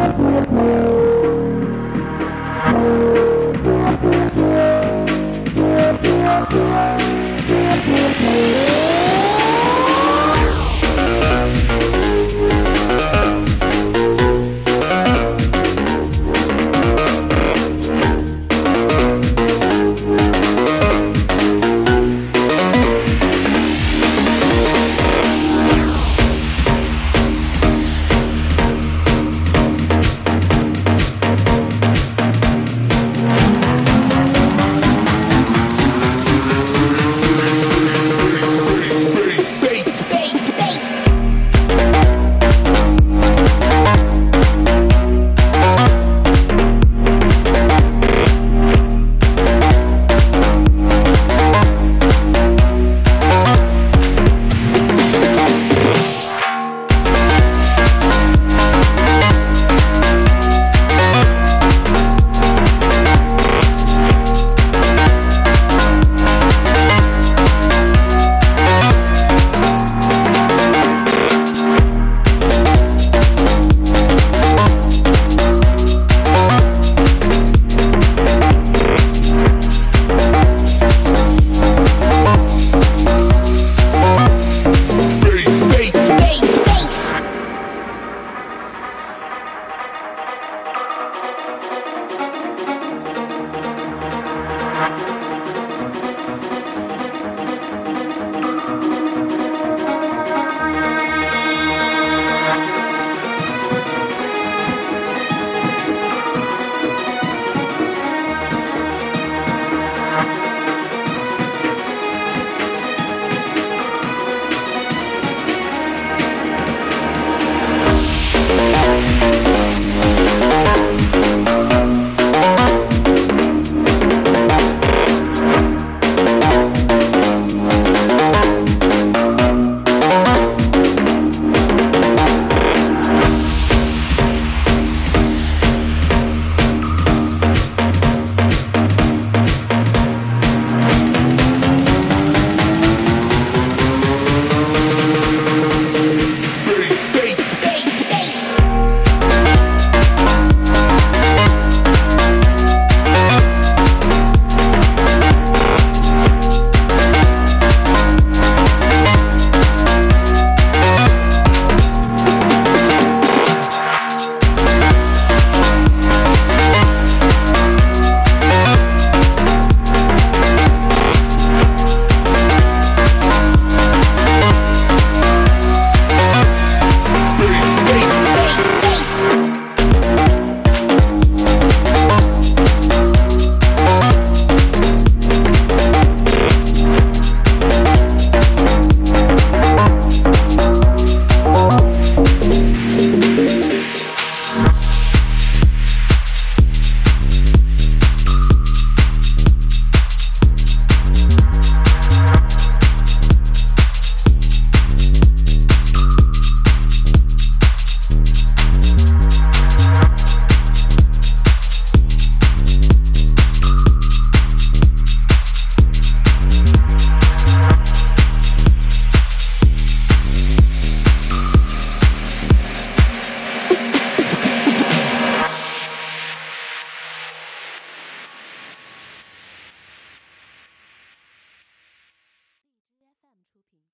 Música